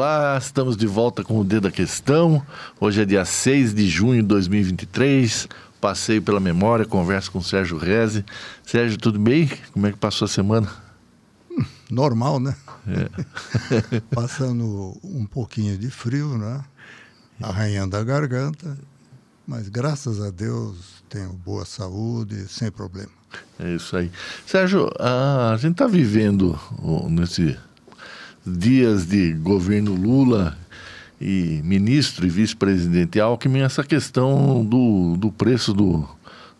Olá, estamos de volta com o Dedo da Questão. Hoje é dia 6 de junho de 2023. Passeio pela memória, converso com o Sérgio Reze. Sérgio, tudo bem? Como é que passou a semana? Normal, né? É. Passando um pouquinho de frio, né? Arranhando a garganta. Mas graças a Deus tenho boa saúde, sem problema. É isso aí. Sérgio, a gente está vivendo nesse dias de governo Lula e ministro e vice-presidente Alckmin essa questão do, do preço do,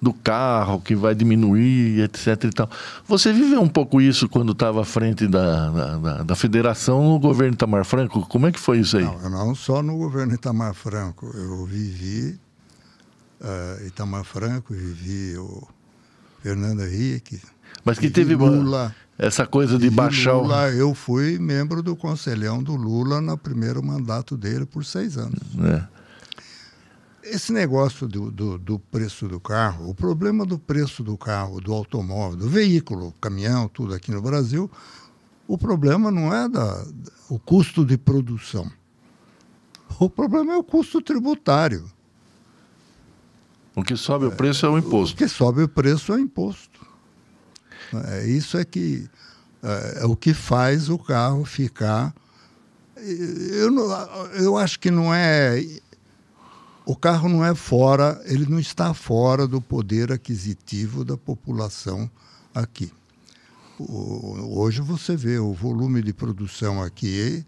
do carro que vai diminuir, etc. E tal. Você viveu um pouco isso quando estava à frente da, da, da, federação no governo Itamar Franco? Como é que foi isso aí? Não, não só no governo Itamar Franco. Eu vivi uh, Itamar Franco, vivi o Fernando Henrique. Mas que teve Lula. Essa coisa de baixar Lula, o... Eu fui membro do conselhão do Lula no primeiro mandato dele por seis anos. É. Esse negócio do, do, do, preço do carro, o problema do preço do carro, do automóvel, do veículo, caminhão, tudo aqui no Brasil, o problema não é da, o custo de produção. O problema é o custo tributário. O que sobe o preço é o imposto. O que sobe o preço é o imposto. É, isso é que é, é o que faz o carro ficar. Eu, eu acho que não é. O carro não é fora, ele não está fora do poder aquisitivo da população aqui. Hoje você vê o volume de produção aqui,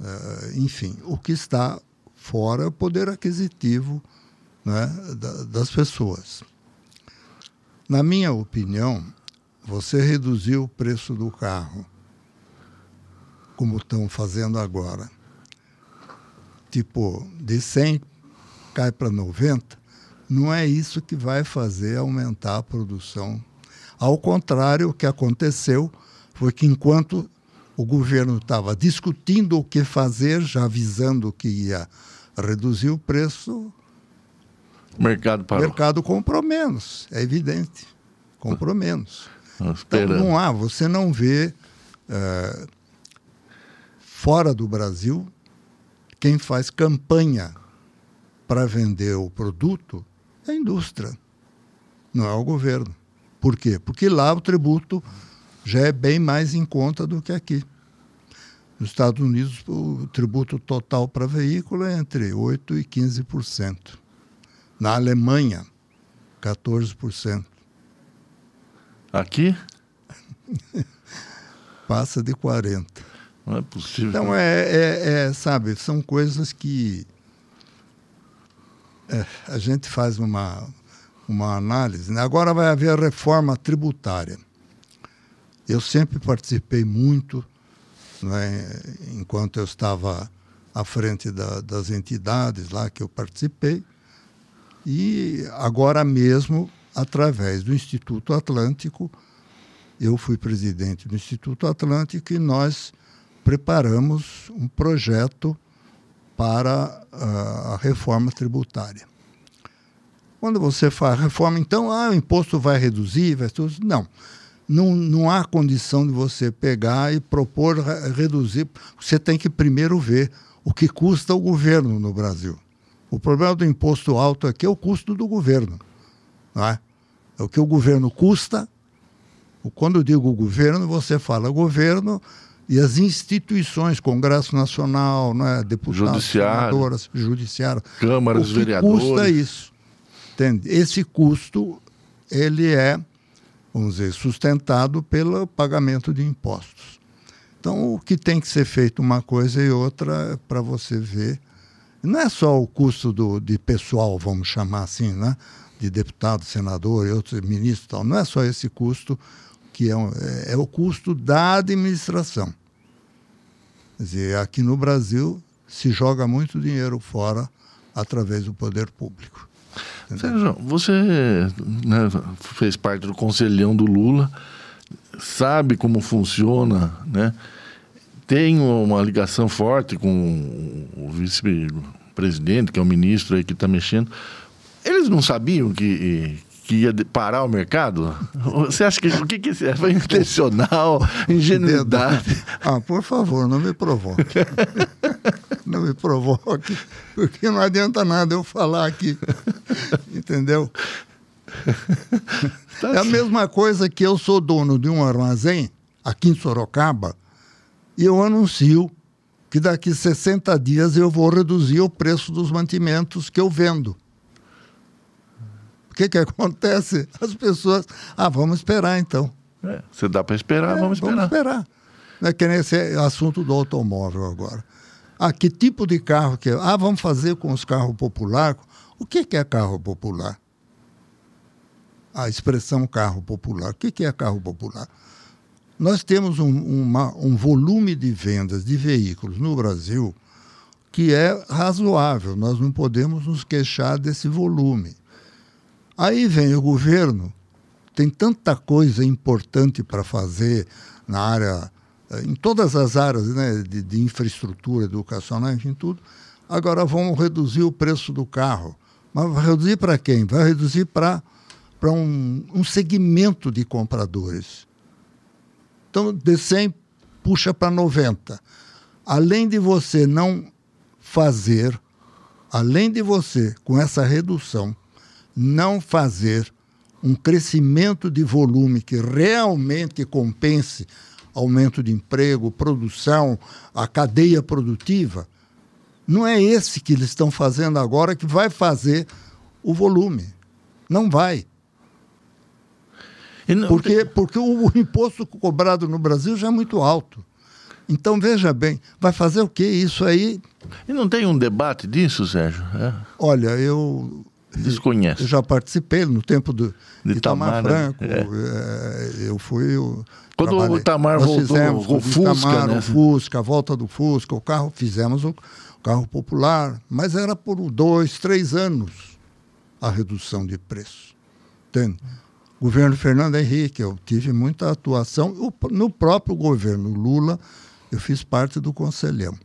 uh, enfim, o que está fora é o poder aquisitivo né, da, das pessoas. Na minha opinião, você reduzir o preço do carro, como estão fazendo agora, tipo, de 100 cai para 90, não é isso que vai fazer aumentar a produção. Ao contrário, o que aconteceu foi que enquanto o governo estava discutindo o que fazer, já avisando que ia reduzir o preço, o mercado parou. O mercado comprou menos, é evidente. Comprou menos. Então, não há, você não vê é, fora do Brasil quem faz campanha para vender o produto é a indústria, não é o governo. Por quê? Porque lá o tributo já é bem mais em conta do que aqui. Nos Estados Unidos, o tributo total para veículo é entre 8% e 15%. Na Alemanha, 14%. Aqui? Passa de 40. Não é possível. Então, é, é, é sabe, são coisas que é, a gente faz uma, uma análise. Né? Agora vai haver a reforma tributária. Eu sempre participei muito, né, enquanto eu estava à frente da, das entidades lá que eu participei, e agora mesmo através do Instituto Atlântico. Eu fui presidente do Instituto Atlântico e nós preparamos um projeto para ah, a reforma tributária. Quando você faz reforma, então, ah, o imposto vai reduzir, vai tudo. Não. Não, não há condição de você pegar e propor reduzir. Você tem que primeiro ver o que custa o governo no Brasil. O problema do imposto alto aqui é o custo do governo. Não é? É o que o governo custa. Quando eu digo governo, você fala governo e as instituições, Congresso Nacional, né, deputados, judiciário, senadoras, judiciário, câmaras, o que vereadores. custa isso. Entende? Esse custo ele é, vamos dizer, sustentado pelo pagamento de impostos. Então, o que tem que ser feito uma coisa e outra para você ver. Não é só o custo do, de pessoal, vamos chamar assim, né? De deputado, senador e outros ministros tal. Não é só esse custo que é, um, é, é, o custo da administração. Quer dizer, aqui no Brasil se joga muito dinheiro fora através do poder público. Sérgio, você né, fez parte do conselhão do Lula, sabe como funciona, né? Tem uma ligação forte com o vice-presidente, que é o ministro aí que está mexendo. Eles não sabiam que, que ia parar o mercado? Você acha que o que, que é? Foi intencional, ingenuidade? Ah, por favor, não me provoque. não me provoque, porque não adianta nada eu falar aqui. Entendeu? Tá é a mesma coisa que eu sou dono de um armazém aqui em Sorocaba e eu anuncio que daqui 60 dias eu vou reduzir o preço dos mantimentos que eu vendo. O que, que acontece? As pessoas. Ah, vamos esperar então. É, se dá para esperar, é, vamos esperar. Vamos esperar. É que nesse assunto do automóvel agora. Ah, que tipo de carro que é? Ah, vamos fazer com os carros populares. O que, que é carro popular? A expressão carro popular. O que, que é carro popular? Nós temos um, uma, um volume de vendas de veículos no Brasil que é razoável. Nós não podemos nos queixar desse volume. Aí vem o governo, tem tanta coisa importante para fazer na área em todas as áreas né, de, de infraestrutura educacional, enfim, tudo. Agora vamos reduzir o preço do carro. Mas vai reduzir para quem? Vai reduzir para um, um segmento de compradores. Então, de 100 puxa para 90. Além de você não fazer, além de você, com essa redução, não fazer um crescimento de volume que realmente compense aumento de emprego, produção, a cadeia produtiva. Não é esse que eles estão fazendo agora que vai fazer o volume. Não vai. Não porque, tem... porque o, imposto cobrado no Brasil já é muito alto. Então, veja bem, vai fazer o quê? Isso aí. E não tem um debate disso, Sérgio? É. Olha, eu. Desconhece. Eu já participei no tempo do de Itamar, Itamar Franco. É. É, eu fui quando Trabalhei. o Itamar Nós voltou, fizemos, o Fusca, Itamar, né? o Fusca, a volta do Fusca, o carro, fizemos o carro popular, mas era por dois, três anos a redução de preço. Entende? Governo Fernando Henrique, eu tive muita atuação. No próprio governo Lula, eu fiz parte do conselhão.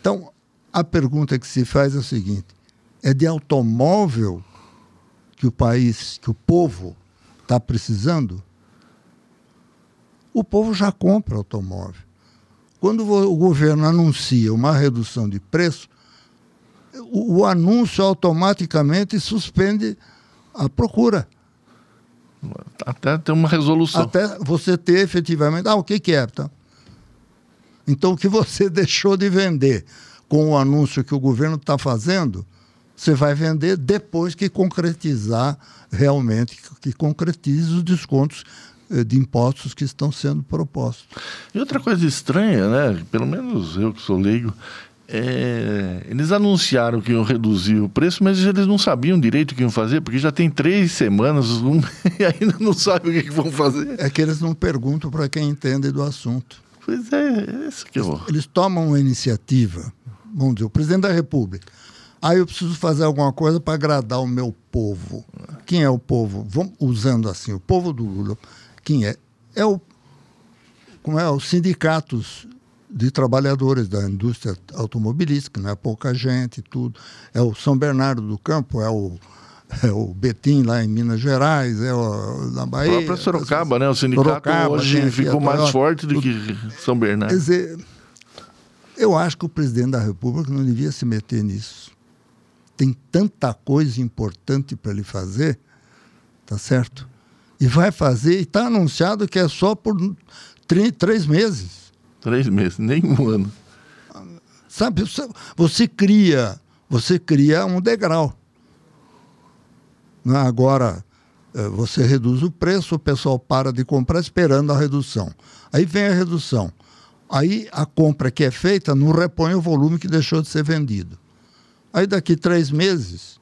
Então, a pergunta que se faz é a seguinte: é de automóvel que o país, que o povo está precisando? o povo já compra automóvel. Quando o governo anuncia uma redução de preço, o, o anúncio automaticamente suspende a procura. Até ter uma resolução. Até você ter efetivamente. Ah, o que, que é? Tá? Então, o que você deixou de vender com o anúncio que o governo está fazendo, você vai vender depois que concretizar realmente, que concretize os descontos eh, de impostos que estão sendo propostos. E outra coisa estranha, né? Pelo menos eu que sou leigo, é, eles anunciaram que iam reduzir o preço, mas eles não sabiam direito o que iam fazer, porque já tem três semanas um, e ainda não sabem o que, vão fazer. É que eles não perguntam para quem entende do assunto. Pois é, é isso que eu vou. Eles tomam uma iniciativa, vamos dizer, o presidente da República. Aí eu preciso fazer alguma coisa para agradar o meu povo. Quem é o povo? Vamos usando assim, o povo do Lula quem é? É o, como é, os sindicatos de trabalhadores da indústria automobilística, não é pouca gente, tudo. É o São Bernardo do Campo, é o, é o Betim lá em Minas Gerais, é o na Bahia. O próprio Sorocaba, né? O sindicato Sorocaba, hoje ficou mais forte do que São Bernardo. Quer dizer, eu acho que o presidente da República não devia se meter nisso. Tem tanta coisa importante para ele fazer, tá certo? E vai fazer, e está anunciado que é só por três meses. Três meses, nem um ano. Sabe, você cria, você cria um degrau. Agora, eh, você reduz o preço, o pessoal para de comprar esperando a redução. Aí vem a redução. Aí a compra que é feita não repõe o volume que deixou de ser vendido. Aí daqui três meses,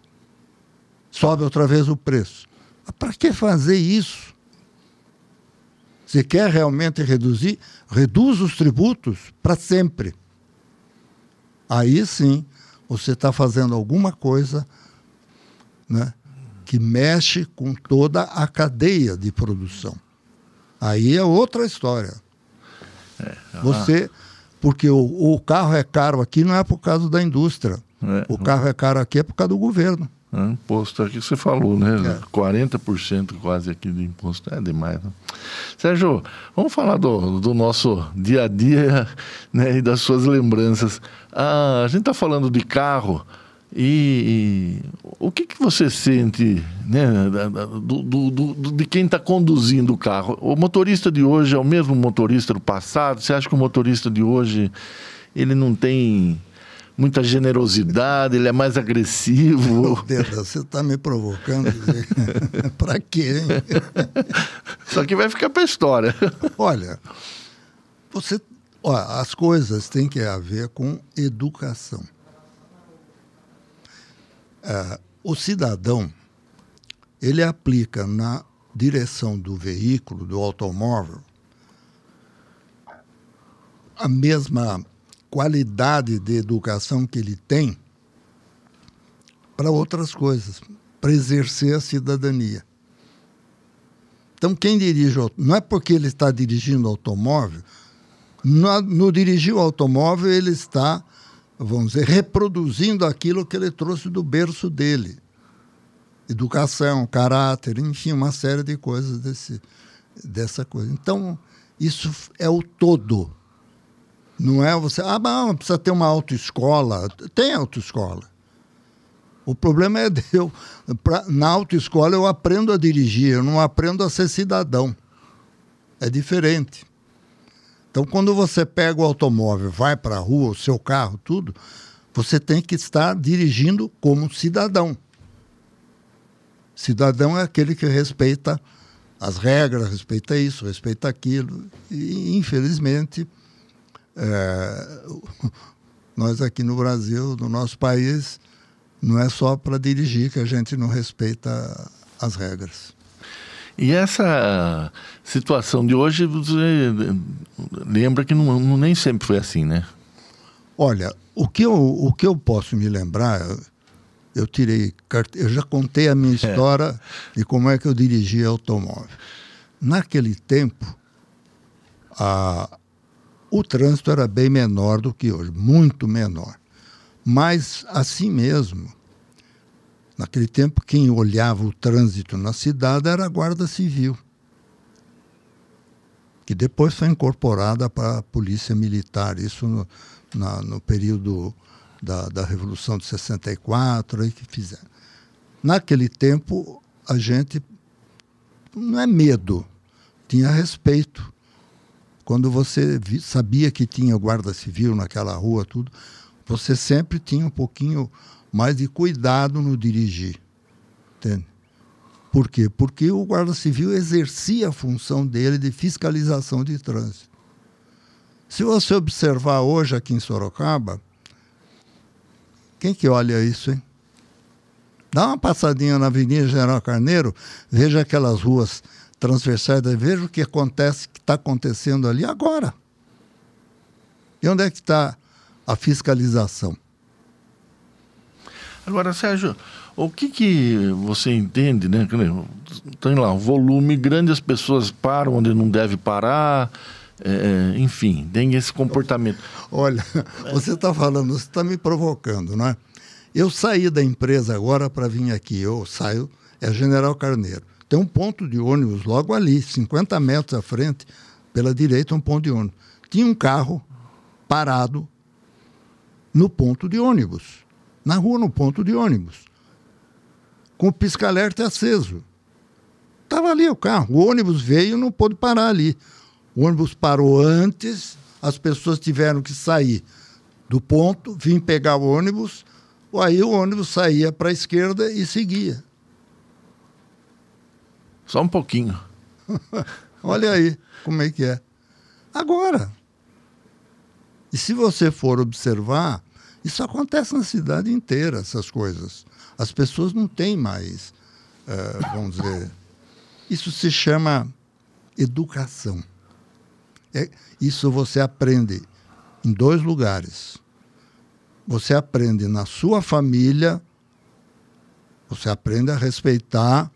sobe outra vez o preço. Para que fazer isso? Você quer realmente reduzir? Reduz os tributos para sempre. Aí sim, você está fazendo alguma coisa né, que mexe com toda a cadeia de produção. Aí é outra história. É, você, porque o, o, carro é caro aqui não é por causa da indústria. É, o carro é caro aqui é por causa do governo. É, imposto aqui você falou, né? É. 40% quase aqui de imposto. É demais. Né? Sérgio, vamos falar do, do nosso dia a dia né, e das suas lembranças. Ah, a gente está falando de carro. E, e, o que, que você sente né, do, do, do, de quem está conduzindo o carro? O motorista de hoje é o mesmo motorista do passado? Você acha que o motorista de hoje ele não tem muita generosidade, ele é mais agressivo. Meu Deus, você está me provocando. para quê, hein? Só que vai ficar para a história. Olha, você, ó, as coisas têm que haver com educação. É, o cidadão, ele aplica na direção do veículo, do automóvel, a mesma qualidade de educação que ele tem para outras coisas, para exercer a cidadania. Então, quem dirige, não é porque ele está dirigindo automóvel, no, no dirigir o automóvel, ele está, vamos dizer, reproduzindo aquilo que ele trouxe do berço dele. Educação, caráter, enfim, uma série de coisas desse, dessa coisa. Então, isso é o todo não é você, ah, não, precisa ter uma autoescola. Tem autoescola. O problema é eu, pra, na autoescola eu aprendo a dirigir, eu não aprendo a ser cidadão. É diferente. Então, quando você pega o automóvel, vai para a rua, o seu carro, tudo, você tem que estar dirigindo como cidadão. Cidadão é aquele que respeita as regras, respeita isso, respeita aquilo. E, infelizmente, é, nós aqui no Brasil, no nosso país, não é só para dirigir que a gente não respeita as regras. E essa situação de hoje, você lembra que não, não, nem sempre foi assim, né? Olha, o que eu, o que eu posso me lembrar, eu tirei, eu já contei a minha história é. e como é que eu dirigia automóvel. Naquele tempo, a, o trânsito era bem menor do que hoje, muito menor. Mas, assim mesmo, naquele tempo, quem olhava o trânsito na cidade era a Guarda Civil, que depois foi incorporada para a Polícia Militar, isso no, na, no período da, da Revolução de 64, aí que fizeram. Naquele tempo, a gente não é medo, tinha respeito quando você sabia que tinha guarda civil naquela rua, tudo, você sempre tinha um pouquinho mais de cuidado no dirigir. Entende? Por quê? Porque o guarda civil exercia a função dele de fiscalização de trânsito. Se você observar hoje aqui em Sorocaba, quem que olha isso, hein? Dá uma passadinha na Avenida General Carneiro, veja aquelas ruas transversais, veja o que acontece, que está acontecendo ali agora. E onde é que está a fiscalização? Agora, Sérgio, o que, que você entende, né? Tem lá um volume grande, as pessoas param onde não deve parar, é, é enfim, tem esse comportamento. Olha, você está falando, você está me provocando, não é? Eu saí da empresa agora para vir aqui, eu saio, é General Carneiro. Tem um ponto de ônibus logo ali, 50 metros à frente, pela direita, um ponto de ônibus. Tinha um carro parado no ponto de ônibus, na rua, no ponto de ônibus, com o pisca-alerta aceso. Estava ali o carro, o ônibus veio não pôde parar ali. O ônibus parou antes, as pessoas tiveram que sair do ponto, vim pegar o ônibus, aí o ônibus saía para a esquerda e seguia. Só um pouquinho. Olha aí como é que é. Agora. E se você for observar, isso acontece na cidade inteira, essas coisas. As pessoas não têm mais, uh, vamos dizer. Isso se chama educação. É, isso você aprende em dois lugares. Você aprende na sua família, você aprende a respeitar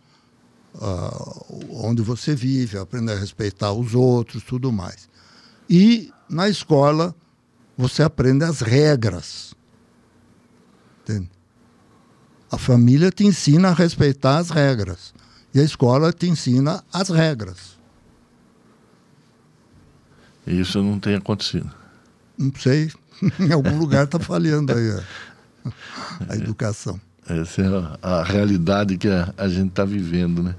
uh, onde você vive, aprender a respeitar os outros, tudo mais. E na escola você aprende as regras. Entende? A família te ensina a respeitar as regras. E a escola te ensina as regras. Isso não tem acontecido. Não sei. em algum lugar está falhando aí a, a, educação. Essa é a, a realidade que a, a gente está vivendo, né?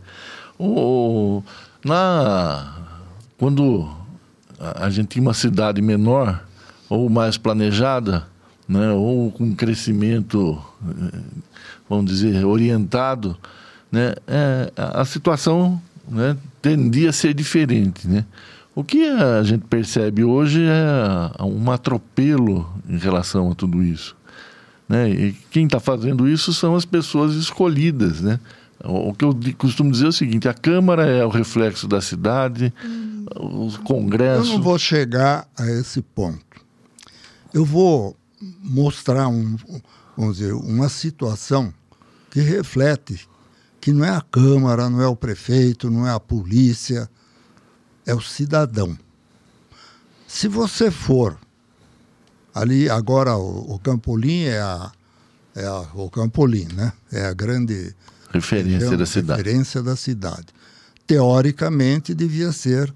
O, na, quando a gente tinha uma cidade menor ou mais planejada, né, ou com crescimento, eh, vamos dizer, orientado, né, é, a situação né, tendia a ser diferente. Né? O que a gente percebe hoje é um atropelo em relação a tudo isso. Né? E quem está fazendo isso são as pessoas escolhidas. Né? O que eu costumo dizer é o seguinte: a Câmara é o reflexo da cidade, hum. os congressos. Eu não vou chegar a esse ponto. Eu vou mostrar um, vamos dizer, uma situação que reflete que não é a Câmara, não é o prefeito, não é a polícia, é o cidadão. Se você for ali, agora o, o Campolim é a, é a, o Campolim, né? É a grande referência da cidade. Referência da cidade. Teoricamente devia ser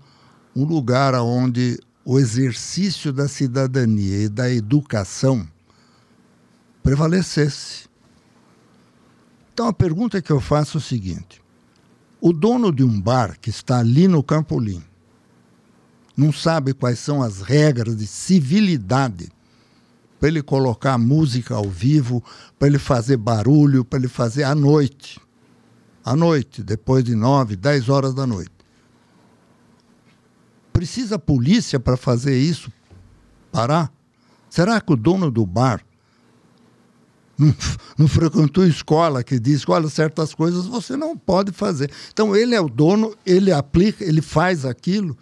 um lugar onde o exercício da cidadania e da educação prevalecesse. Então a pergunta que eu faço é o seguinte: o dono de um bar que está ali no Campolim não sabe quais são as regras de civilidade para ele colocar música ao vivo, para ele fazer barulho, para ele fazer à noite. À noite, depois de nove, dez horas da noite. Precisa polícia para fazer isso parar? Será que o dono do bar não, não frequentou escola que diz, olha, certas coisas você não pode fazer. Então ele é o dono, ele aplica, ele faz aquilo.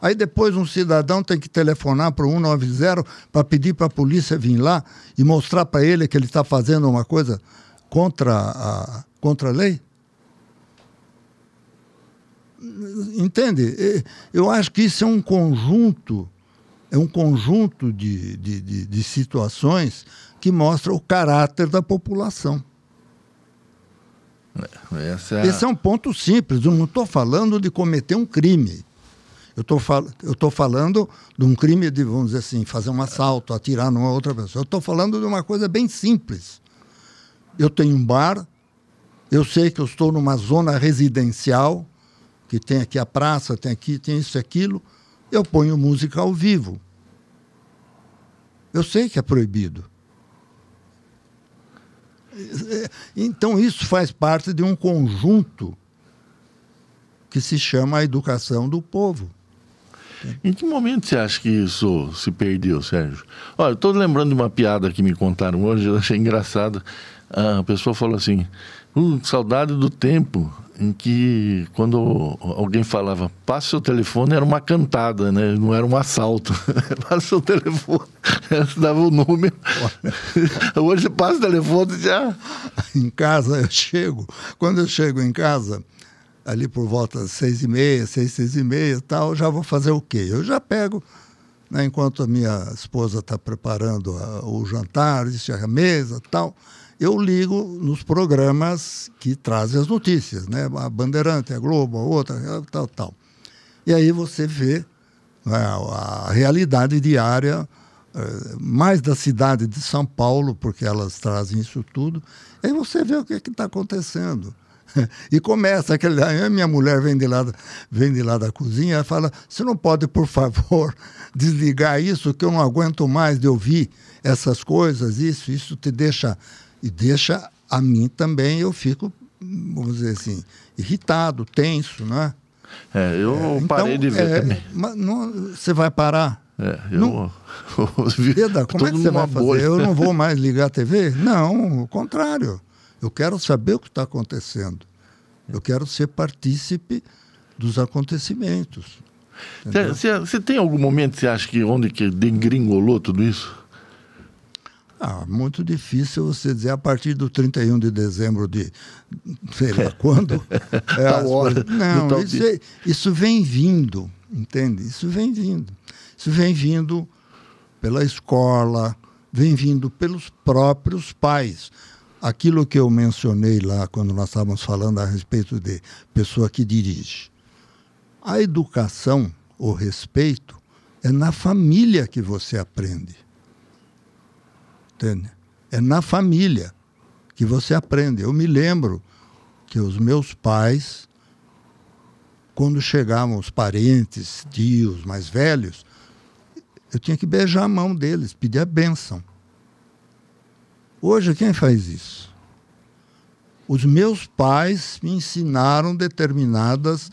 Aí depois um cidadão tem que telefonar para o 190 para pedir para a polícia vir lá e mostrar para ele que ele está fazendo uma coisa contra a, contra a lei? Entende? Eu acho que isso é um conjunto, é um conjunto de, de, de, de situações que mostra o caráter da população. É... Esse é um ponto simples. Eu não estou falando de cometer um crime. Eu estou fal falando de um crime de, vamos dizer assim, fazer um assalto, atirar numa outra pessoa. Eu estou falando de uma coisa bem simples. Eu tenho um bar, eu sei que eu estou numa zona residencial, que tem aqui a praça, tem aqui, tem isso e aquilo, eu ponho música ao vivo. Eu sei que é proibido. Então, isso faz parte de um conjunto que se chama a educação do povo. Em que momento você acha que isso se perdeu, Sérgio? Olha, estou lembrando de uma piada que me contaram hoje, eu achei engraçado. A pessoa falou assim: uh, saudade do tempo em que quando alguém falava passe seu telefone era uma cantada, né? Não era um assalto. passe seu telefone, você dava o número. Hoje passa o telefone já. Em casa eu chego, quando eu chego em casa, ali por volta das seis e meia, seis, seis e meia tal, já vou fazer o quê? Eu já pego, né, enquanto a minha esposa está preparando a, o jantar, isso a mesa tal, eu ligo nos programas que trazem as notícias, né? A Bandeirante, a Globo, a outra, tal, tal. E aí você vê né, a realidade diária eh, mais da cidade de São Paulo, porque elas trazem isso tudo. Aí você vê o que está acontecendo. E começa aquele. Aí minha mulher vem de lá, vem de lá da cozinha e fala: Você não pode, por favor, desligar isso, que eu não aguento mais de ouvir essas coisas, isso, isso te deixa e deixa a mim também, eu fico, vamos dizer assim, irritado, tenso, né? É, eu é, parei então, de ver é, também. Mas não, você vai parar? É, eu... Não... Como é que você vai fazer? Bolha. Eu não vou mais ligar a TV? Não, o contrário. Eu quero saber o que está acontecendo. Eu quero ser partícipe dos acontecimentos. Você tem algum momento que você acha que onde que degringolou tudo isso? Ah, muito difícil você dizer a partir do 31 de dezembro de sei lá quando. é a hora. Não, isso, é, isso vem vindo, entende? Isso vem vindo. Isso vem vindo pela escola, vem vindo pelos próprios pais. Aquilo que eu mencionei lá quando nós estávamos falando a respeito de pessoa que dirige. A educação, o respeito, é na família que você aprende. Entende? É na família que você aprende. Eu me lembro que os meus pais, quando chegavam os parentes, tios mais velhos, eu tinha que beijar a mão deles, pedir a bênção. Hoje, quem faz isso? Os meus pais me ensinaram determinadas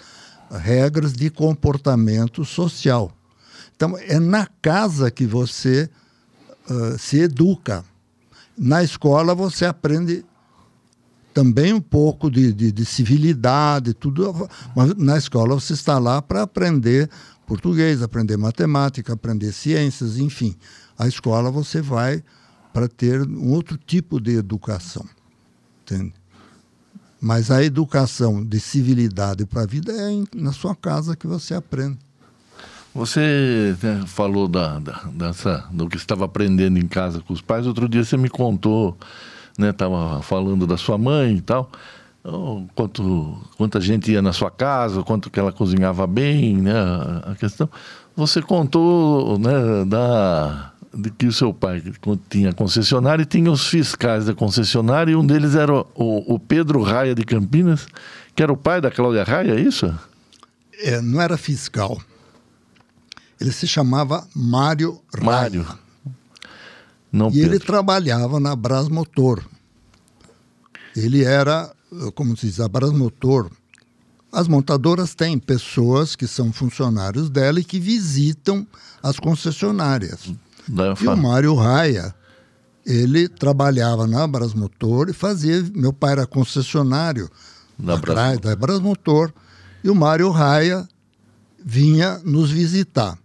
regras de comportamento social. Então, é na casa que você uh, se educa. Na escola, você aprende também um pouco de, de, de, civilidade, tudo, mas na escola você está lá para aprender português, aprender matemática, aprender ciências, enfim. A escola você vai para ter um outro tipo de educação. Entende? Mas a educação de civilidade para a vida é na sua casa que você aprende. Você né, falou da, da, dessa, do que estava aprendendo em casa com os pais. Outro dia você me contou, né? Estava falando da sua mãe e tal. Oh, quanto, quanta gente ia na sua casa, quanto que ela cozinhava bem, né? A questão. Você contou, né? Da de que o seu pai tinha concessionária e tinha os fiscais da concessionária, e um deles era o, o, Pedro Raia de Campinas, que era o pai da Cláudia Raia, é isso? É, não era fiscal. Ele se chamava Mário Raia. Mário. Não, e Pedro. ele trabalhava na Brasmotor. Ele era, como se diz, a Brasmotor. As montadoras têm pessoas que são funcionários dela e que visitam as concessionárias. E o Mário Raia, ele trabalhava na Brasmotor e fazia. Meu pai era concessionário da, Brasmotor. da Brasmotor. E o Mário Raia vinha nos visitar.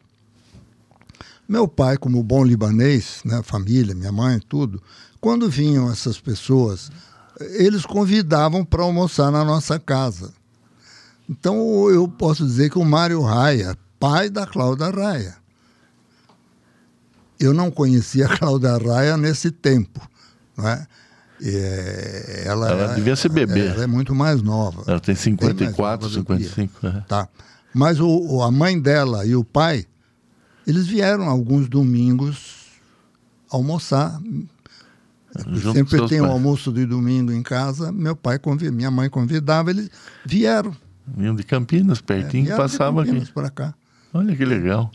Meu pai, como bom libanês, né, família, minha mãe, tudo, quando vinham essas pessoas, eles convidavam para almoçar na nossa casa. Então eu posso dizer que o Mário Raia, pai da Cláudia Raia, eu não conhecia a Cláudia Raia nesse tempo. Não é? É, ela, ela devia ser bebê. Ela é muito mais nova. Ela tem 54, 55. É. Tá. Mas o, a mãe dela e o pai, eles vieram alguns domingos almoçar. Junto Sempre tem o um almoço de domingo em casa. Meu pai convid... minha mãe convidava, eles vieram. Vinham de Campinas, pertinho, é, passavam aqui. para cá. Olha que legal.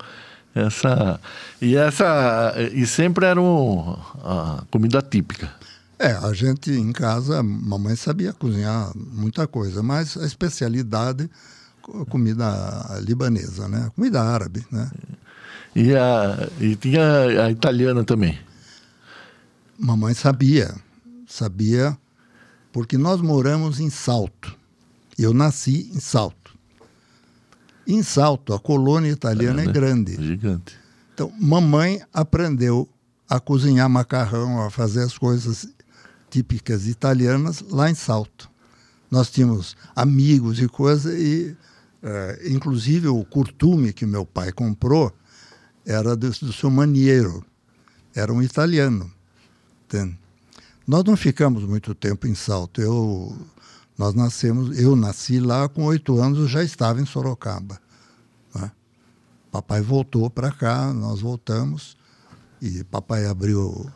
Essa, e essa e sempre era um, a comida típica. É, a gente em casa, mamãe sabia cozinhar muita coisa, mas a especialidade comida libanesa, né? Comida árabe, né? E, a, e tinha a italiana também. Mamãe sabia, sabia, porque nós moramos em Salto. Eu nasci em Salto. Em Salto, a colônia italiana é, é grande. Gigante. Então, mamãe aprendeu a cozinhar macarrão, a fazer as coisas típicas italianas lá em Salto. Nós tínhamos amigos e coisas, e uh, inclusive o curtume que meu pai comprou era do, do seu maniero, era um italiano. Entende? Nós não ficamos muito tempo em Salto. Eu nós nascemos, eu nasci lá com oito anos, eu já estava em Sorocaba. Né? Papai voltou para cá, nós voltamos e papai abriu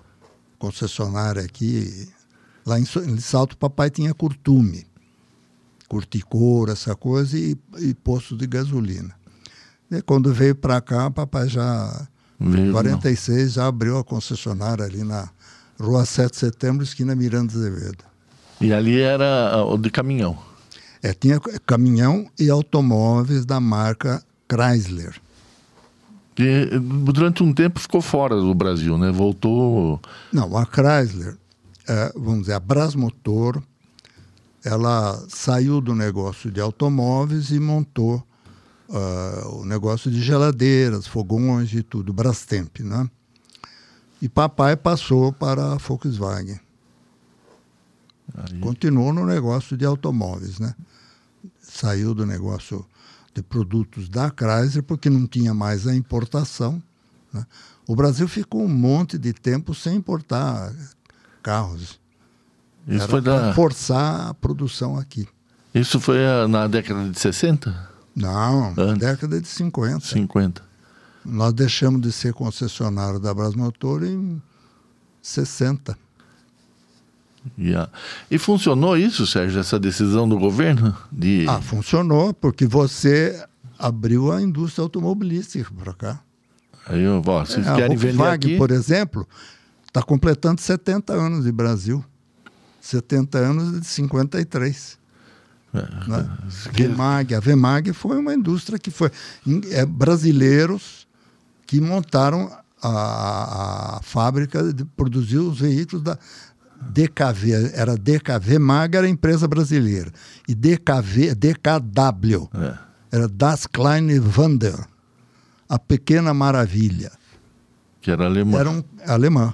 concessionária aqui. Lá em, em Salto, papai tinha curtume, curticor, essa coisa, e, e posto de gasolina. E quando veio para cá, papai já, em 46, não. já abriu a concessionária ali na Rua 7 de Setembro, esquina Miranda Azevedo. E ali era o de caminhão. É, tinha caminhão e automóveis da marca Chrysler. E durante um tempo ficou fora do Brasil, né? Voltou. Não, a Chrysler, é, vamos dizer, a Brasmotor, ela saiu do negócio de automóveis e montou uh, o negócio de geladeiras, fogões e tudo, Brastemp, né? E papai passou para a Volkswagen. Aí... Continuou no negócio de automóveis, né? Saiu do negócio de produtos da Chrysler porque não tinha mais a importação. Né? O Brasil ficou um monte de tempo sem importar carros. Isso Era foi da... forçar a produção aqui. Isso foi a- na década de 60? Não, Antes. década de 50. 50. Nós deixamos de ser concessionário da Brasmotor em 60. E, a- e funcionou isso, Sérgio, essa decisão do governo? De... Ah, funcionou, porque você abriu a indústria automobilística para cá. Aí, ó, vocês É, a querem vender aqui? por exemplo, está completando 70 anos de Brasil. 70 anos de 53. Né? que- Vemag. A Vemag foi uma indústria que foi. é, brasileiros que montaram a, a fábrica de produzir os veículos da DKV. Era DKV, Mag era empresa brasileira. E DKV, DKW, É. era Das Kleine Wunder, a Pequena Maravilha. Que era alemão. Era um alemã.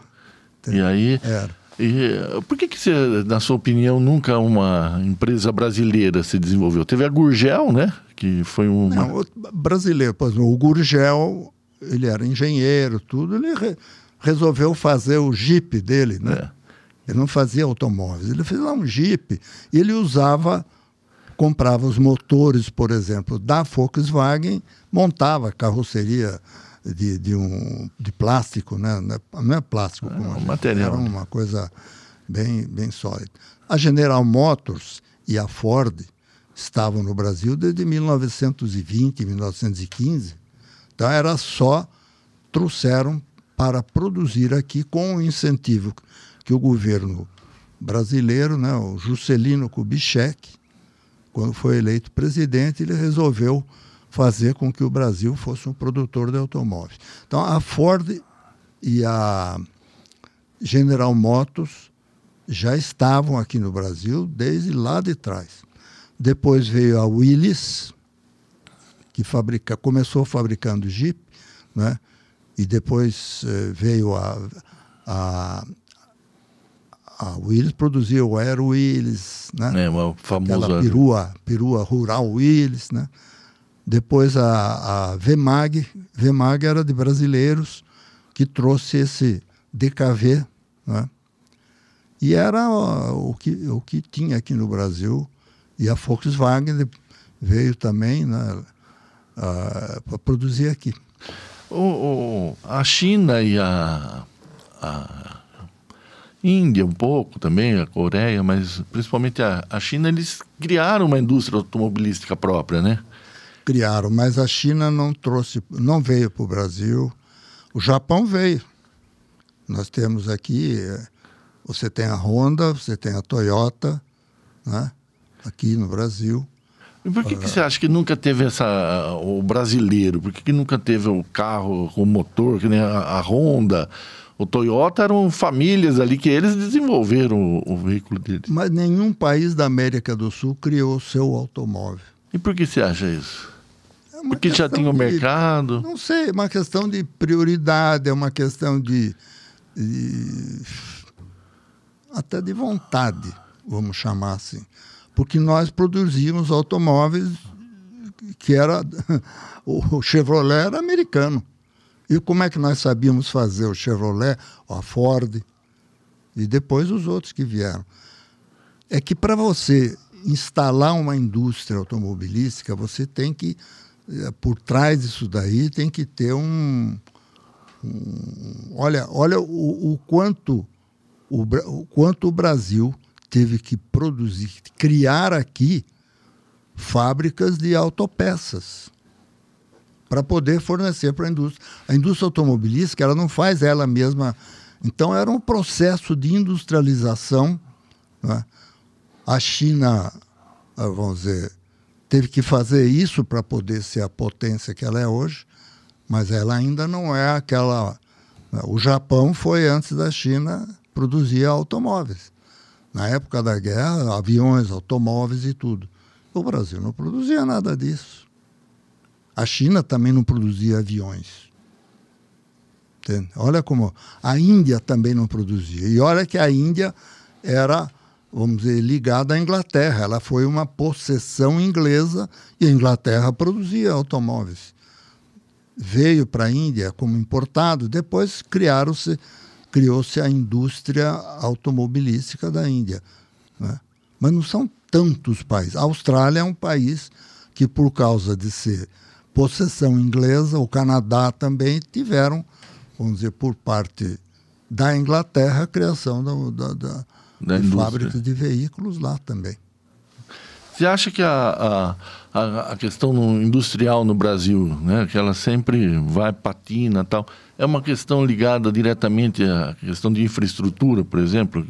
E aí, Era. e, eh, por que, que você, na sua opinião, nunca uma empresa brasileira se desenvolveu? Teve a Gurgel, né? Que foi uma. Não, brasileiro, por exemplo, o Gurgel, ele era engenheiro, tudo, ele re- resolveu fazer o Jeep dele, né? É. Ele não fazia automóveis, ele fez lá um Jeep ele usava, comprava os motores, por exemplo, da Volkswagen, montava carroceria de, de, um, de plástico, né? Não é- é plástico, como a um material, era né? uma coisa bem, bem sólida. A General Motors e a Ford estavam no Brasil desde 1920, 1915. Então era só trouxeram para produzir aqui com o incentivo que o governo brasileiro, né, o Juscelino Kubitschek, quando foi eleito presidente, ele resolveu fazer com que o Brasil fosse um produtor de automóveis. Então a Ford e a General Motors já estavam aqui no Brasil desde lá de trás. Depois veio a Willys, que fabrica, começou fabricando Jeep, né? e depois eh, veio a, a, a Willys, produzia o Air Willys, né? É, o famoso. aquela perua, perua rural Willys, né? Depois a, a Vemag, Vemag era de brasileiros que trouxe esse DKV, né? E era o que, o que tinha aqui no Brasil. E a Volkswagen veio também né, para produzir aqui. O, o- a China e a, a Índia um pouco também, a Coreia, mas principalmente a, a China, eles criaram uma indústria automobilística própria, né? Criaram, mas a China não trouxe, não veio para o Brasil. O Japão veio. Nós temos aqui, eh, você tem a Honda, você tem a Toyota, né? aqui no Brasil. E por que, que você acha que nunca teve essa o brasileiro? Por que, que nunca teve o carro com motor, que nem a, a Honda? O Toyota eram famílias ali que eles desenvolveram o, o veículo deles. Mas nenhum país da América do Sul criou o seu automóvel. E por que você acha isso? É Porque já tinha o de- mercado. Não sei, é uma questão de prioridade, é uma questão de, de- até de vontade, vamos chamar assim. Porque nós produzíamos automóveis que era o Chevrolet era americano. E como é que nós sabíamos fazer o Chevrolet, a Ford e depois os outros que vieram? É que para você instalar uma indústria automobilística, você tem que eh, por trás disso daí tem que ter um, um- olha olha o, o quanto o, o quanto o Brasil teve que produzir criar aqui fábricas de autopeças para poder fornecer para a indústria a indústria automobilística ela não faz ela mesma então era um processo de industrialização né? a China ah, vamos dizer teve que fazer isso para poder ser a potência que ela é hoje, mas ela ainda não é aquela. O Japão foi antes da China produzir automóveis. Na época da guerra, aviões, automóveis e tudo. O Brasil não produzia nada disso. A China também não produzia aviões. Entende? Olha como. A Índia também não produzia. E olha que a Índia era vamos dizer, ligada à Inglaterra. Ela foi uma possessão inglesa e a Inglaterra produzia automóveis. Veio para a Índia como importado, depois criaram-se criou-se a indústria automobilística da Índia. Né? Mas não são tantos países. A Austrália é um país que, por causa de ser possessão inglesa, o Canadá também tiveram, vamos dizer, por parte da Inglaterra, a criação da, da, da, da de fábricas de veículos lá também. Você acha que a, a, a questão industrial no Brasil, né, que ela sempre vai patina tal, é uma questão ligada diretamente à questão de infraestrutura, por exemplo?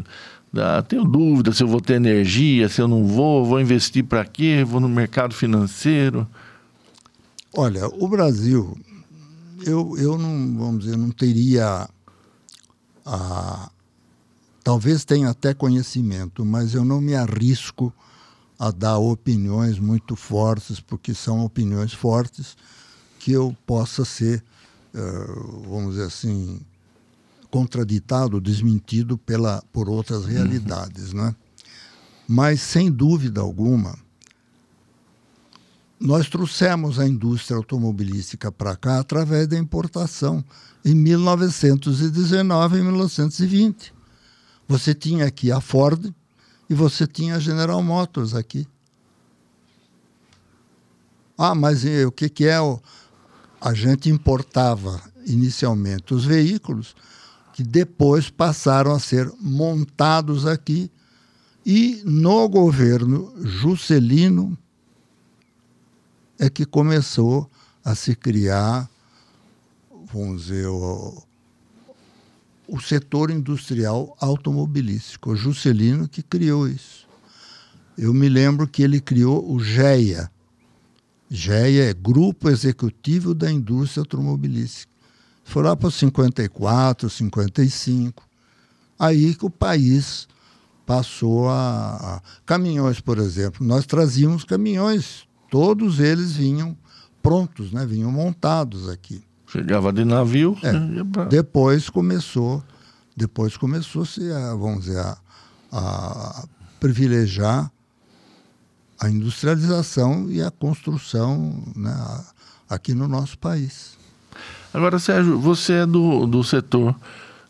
Ah, tenho dúvida se eu vou ter energia, se eu não vou, vou investir para quê, vou no mercado financeiro. Olha, o Brasil, eu, eu não, vamos dizer, não teria a, talvez tenha até conhecimento, mas eu não me arrisco a dar opiniões muito fortes, porque são opiniões fortes que eu possa ser, uh, vamos dizer assim, contraditado, desmentido pela, por outras uhum. realidades. Uhum. Né? Mas, sem dúvida alguma, nós trouxemos a indústria automobilística para cá através da importação em 1919 e 1920. Você tinha aqui a Ford e você tinha a General Motors aqui. Ah, mas o que, que é? A gente importava inicialmente os veículos que depois passaram a ser montados aqui e no governo Juscelino é que começou a se criar, vamos dizer, o, o setor industrial automobilístico. O Juscelino que criou isso. Eu me lembro que ele criou o GEA. GEA é Grupo Executivo da Indústria Automobilística. Foi lá para 54, 55. Aí que o país passou a, a, Caminhões, por exemplo. Nós trazíamos caminhões, todos eles vinham prontos, né? vinham montados aqui. Chegava de navio. É. Pra... Depois começou, depois começou-se a, vamos dizer, a, a privilegiar a industrialização e a construção né, aqui no nosso país. Agora, Sérgio, você é do, do setor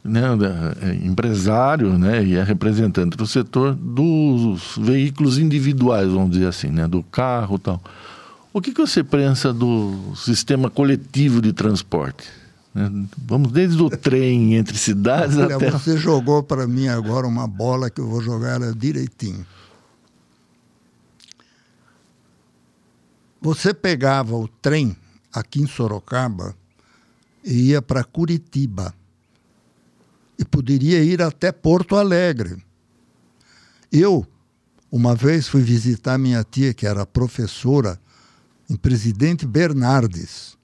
né, é empresário né, e é representante do setor dos veículos individuais, vamos dizer assim, né, do carro e tal. O que, que você pensa do sistema coletivo de transporte? Né, vamos desde o trem entre cidades Olha, até... Você jogou para mim agora uma bola que eu vou jogar direitinho. Você pegava o trem aqui em Sorocaba e ia para Curitiba. E poderia ir até Porto Alegre. Eu, uma vez, fui visitar minha tia, que era professora em Presidente Bernardes.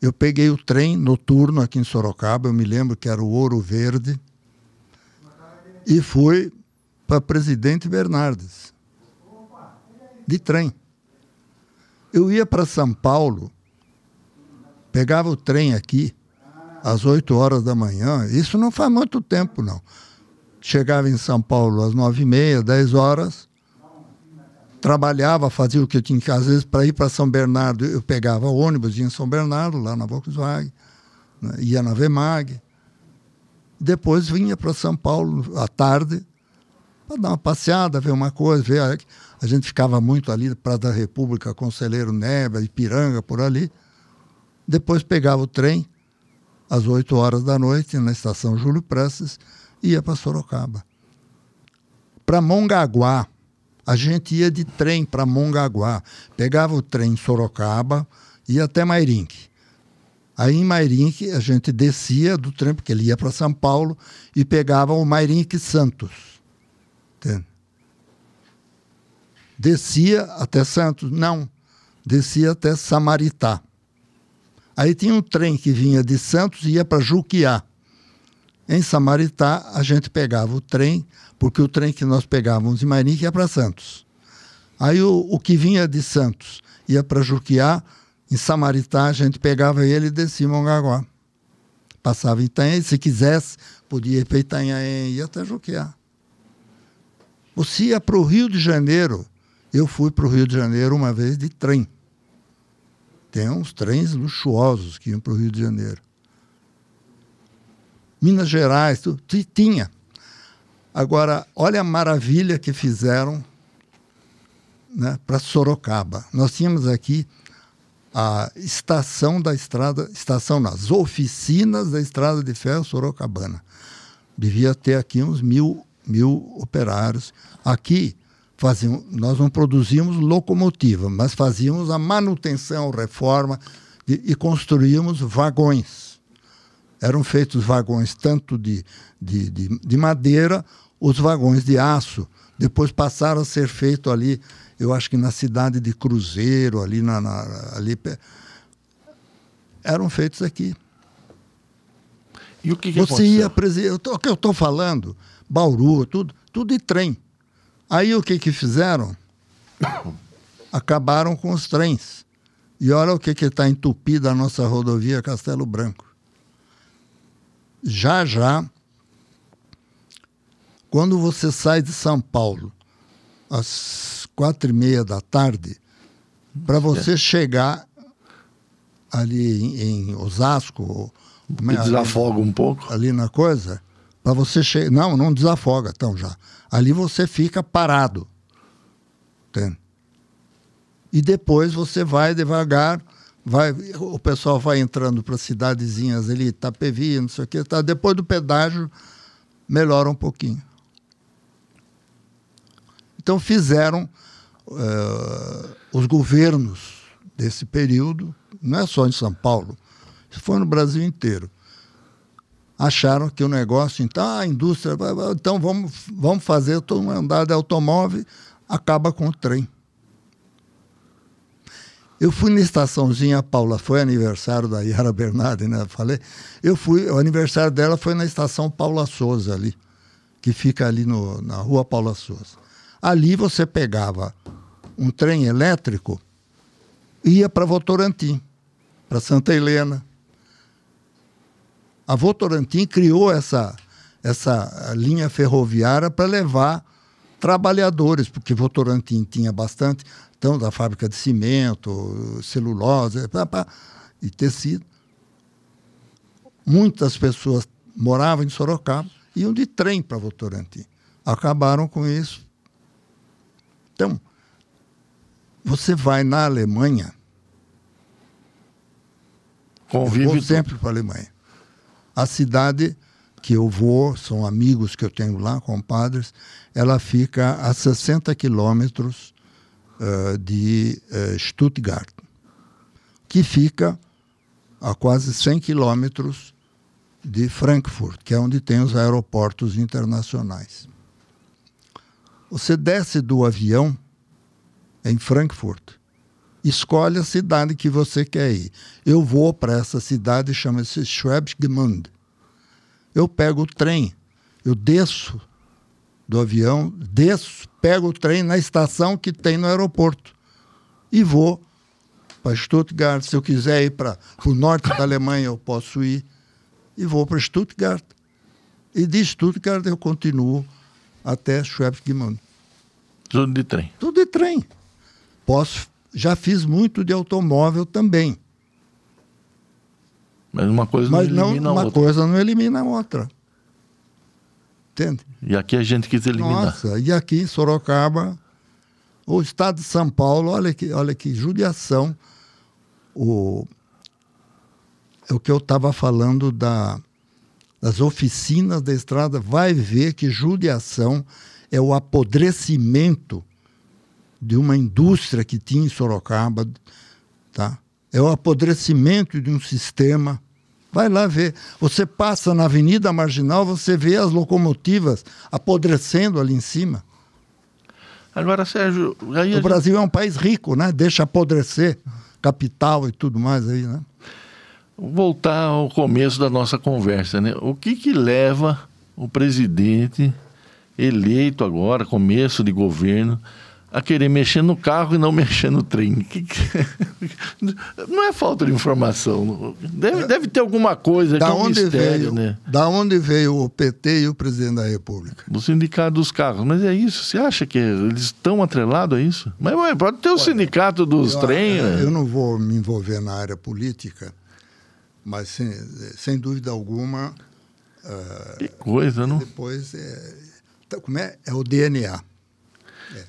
Eu peguei o trem noturno aqui em Sorocaba, eu me lembro que era o Ouro Verde, e fui para Presidente Bernardes, de trem. Eu ia para São Paulo Pegava o trem aqui às 8 horas da manhã, isso não faz muito tempo, não. Chegava em São Paulo às 9 e meia, 10 horas, trabalhava, fazia o que eu tinha que, às vezes, para ir para São Bernardo, eu pegava ônibus, ia em São Bernardo, lá na Volkswagen, né, ia na Vemag. Depois vinha para São Paulo à tarde, para dar uma passeada, ver uma coisa, ver. A, gente ficava muito ali, Praça da República, Conselheiro Neva, Ipiranga, por ali. Depois pegava o trem às 8 horas da noite na estação Júlio Prestes ia para Sorocaba. Para Mongaguá, a gente ia de trem para Mongaguá. Pegava o trem em Sorocaba e ia até Mairinque. Aí em Mairinque a gente descia do trem, porque ele ia para São Paulo, e pegava o Mairinque Santos. Entende? Descia até Santos? Não. Descia até Samaritá. Aí tinha um trem que vinha de Santos e ia para Juquiá. Em Samaritá, a gente pegava o trem, porque o trem que nós pegávamos em Marinho ia para Santos. Aí o, o, que vinha de Santos ia para Juquiá, em Samaritá a gente pegava ele e descia Mongaguá. Passava em Itanhaém, se quisesse, podia ir para Itanhaém e até Juquiá. Você ia para o Rio de Janeiro, eu fui para o Rio de Janeiro uma vez de trem tem uns trens luxuosos que iam para o Rio de Janeiro. Minas Gerais, tudo, tinha. Agora, olha a maravilha que fizeram né, para Sorocaba. Nós tínhamos aqui a estação da estrada, estação nas oficinas da estrada de ferro Sorocabana. Devia ter aqui uns mil, mil operários. Aqui faziam, nós não produzíamos locomotiva, mas fazíamos a manutenção, reforma e construíamos vagões. Eram feitos vagões tanto de, de, de, de madeira, os vagões de aço. Depois passaram a ser feitos ali eu acho que na cidade de Cruzeiro, ali, na, na ali eram feitos aqui. E o que, que Você aconteceu? ia presidente, o que eu estou falando, Bauru, tudo, tudo de trem. Aí o que que fizeram? Acabaram com os trens. E olha o que que está entupido a nossa rodovia Castelo Branco. Já já, quando você sai de São Paulo, às quatro e meia da tarde, para você chegar ali em, em Osasco, Me desafoga um pouco. ali na coisa, para você chegar. Não, não desafoga, então já. Ali você fica parado. Entende? E depois você vai devagar, vai, o pessoal vai entrando para cidadezinhas ali, Itapevi, não sei o que, tá, depois do pedágio melhora um pouquinho. Então fizeram uh, os governos desse período, não é só em São Paulo, foi no Brasil inteiro. Acharam que o negócio, então, a indústria, então vamos, vamos fazer todo um andar de automóvel, acaba com o trem. Eu fui na estaçãozinha Paula, foi aniversário da Yara Bernardi, né? Falei. Eu fui, o aniversário dela foi na estação Paula Souza ali, que fica ali no, na rua Paula Souza. Ali você pegava um trem elétrico, ia para Votorantim, para Santa Helena. A Votorantim criou essa, essa linha ferroviária para levar trabalhadores, porque Votorantim tinha bastante, então, da fábrica de cimento, celulose pá, pá, e tecido. Muitas pessoas moravam em Sorocaba, iam de trem para Votorantim. Acabaram com isso, então, você vai na Alemanha. Convive eu vou sempre para a Alemanha. A cidade que eu vou, são amigos que eu tenho lá, compadres, ela fica a 60 quilômetros uh, de uh, Stuttgart, que fica a quase 100 quilômetros de Frankfurt, que é onde tem os aeroportos internacionais. Você desce do avião em Frankfurt, escolhe a cidade que você quer ir. Eu vou para essa cidade, chama-se Schwäbisch Gmünd. Eu pego o trem, eu desço do avião, desço, pego o trem na estação que tem no aeroporto e vou para Stuttgart. Se eu quiser ir para o norte da Alemanha, eu posso ir e vou para Stuttgart. E de Stuttgart eu continuo até Schwäbisch Gmünd. Tudo de trem. Tudo de trem. Posso, já fiz muito de automóvel também. Mas uma coisa Mas não não, elimina uma a outra. coisa não elimina a outra. Entende? E aqui a gente quis eliminar. Nossa, e aqui em Sorocaba, o estado de São Paulo, olha que, olha que judiação. O, é o que eu estava falando da, das oficinas da estrada, vai ver que judiação é o apodrecimento de uma indústria que tinha em Sorocaba, tá? É o apodrecimento de um sistema. Vai lá ver. Você passa na Avenida Marginal, você vê as locomotivas apodrecendo ali em cima. Agora, Sérgio, aí O gente- Brasil é um país rico, né? Deixa apodrecer capital e tudo mais aí, né? voltar ao começo da nossa conversa, né? O que que leva o presidente eleito agora, começo de governo, a querer mexer no carro e não mexer no trem? Não é falta de informação. Deve, deve ter alguma coisa que Da onde, mistério, veio, né? da onde veio o PT e o presidente da República? Do sindicato dos carros. Mas é isso. Você acha que eles estão atrelados a isso? Mas ué, pode ter o sindicato dos trens. né? Eu não vou me envolver na área política, mas sem, sem dúvida alguma Uh, que coisa, não? Depois, é, então, como é? É o DNA.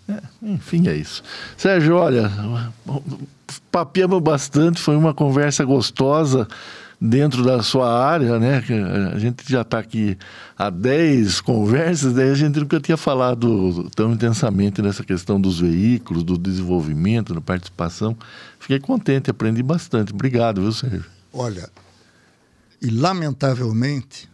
É. Enfim, é isso. Sérgio, olha, papiamos bastante, foi uma conversa gostosa dentro da sua área, né? A gente já está aqui há 10 conversas, daí a gente nunca tinha falado tão intensamente nessa questão dos veículos, do desenvolvimento, da participação. Fiquei contente, aprendi bastante. Obrigado, viu, Sérgio? Olha, e lamentavelmente,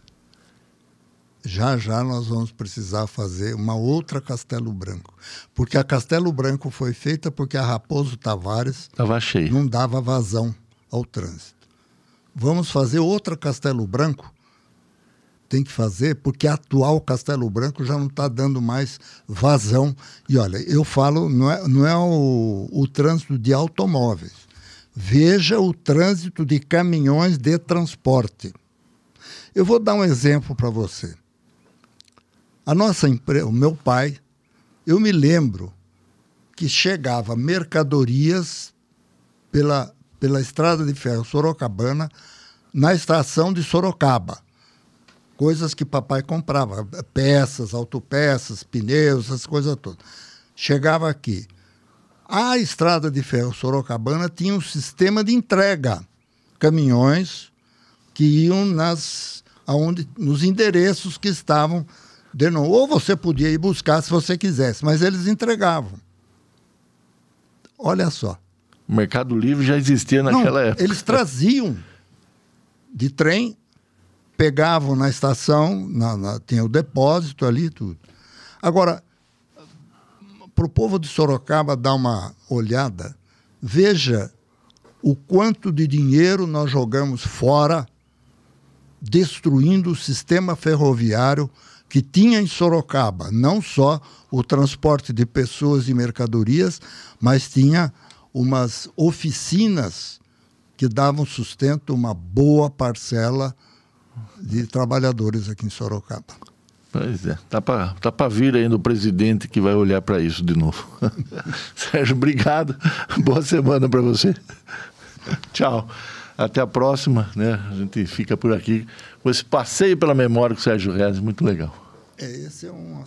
já já nós vamos precisar fazer uma outra Castelo Branco. Porque a Castelo Branco foi feita porque a Raposo Tavares não dava vazão ao trânsito. Vamos fazer outra Castelo Branco? Tem que fazer porque a atual Castelo Branco já não está dando mais vazão. E olha, eu falo, não é, não é o, o trânsito de automóveis. Veja o trânsito de caminhões de transporte. Eu vou dar um exemplo para você. A nossa empresa, o meu pai, eu me lembro que chegava mercadorias pela, pela estrada de ferro Sorocabana na estação de Sorocaba. Coisas que papai comprava, peças, autopeças, pneus, essas coisas todas. Chegava aqui. A estrada de ferro Sorocabana tinha um sistema de entrega. Caminhões que iam nas, aonde, nos endereços que estavam de novo. Ou você podia ir buscar se você quisesse, mas eles entregavam. Olha só. O Mercado Livre já existia naquela Não, época. Eles traziam de trem, pegavam na estação, na, na, tinha o depósito ali tudo. Agora, para o povo de Sorocaba dar uma olhada, veja o quanto de dinheiro nós jogamos fora, destruindo o sistema ferroviário que tinha em Sorocaba não só o transporte de pessoas e mercadorias, mas tinha umas oficinas que davam sustento a uma boa parcela de trabalhadores aqui em Sorocaba. Pois é, tá para tá vir ainda o presidente que vai olhar para isso de novo. Sérgio, obrigado. Boa semana para você. Tchau. Até a próxima, né? A gente fica por aqui com esse passeio pela memória com o Sérgio Reis, muito legal. É, esse é um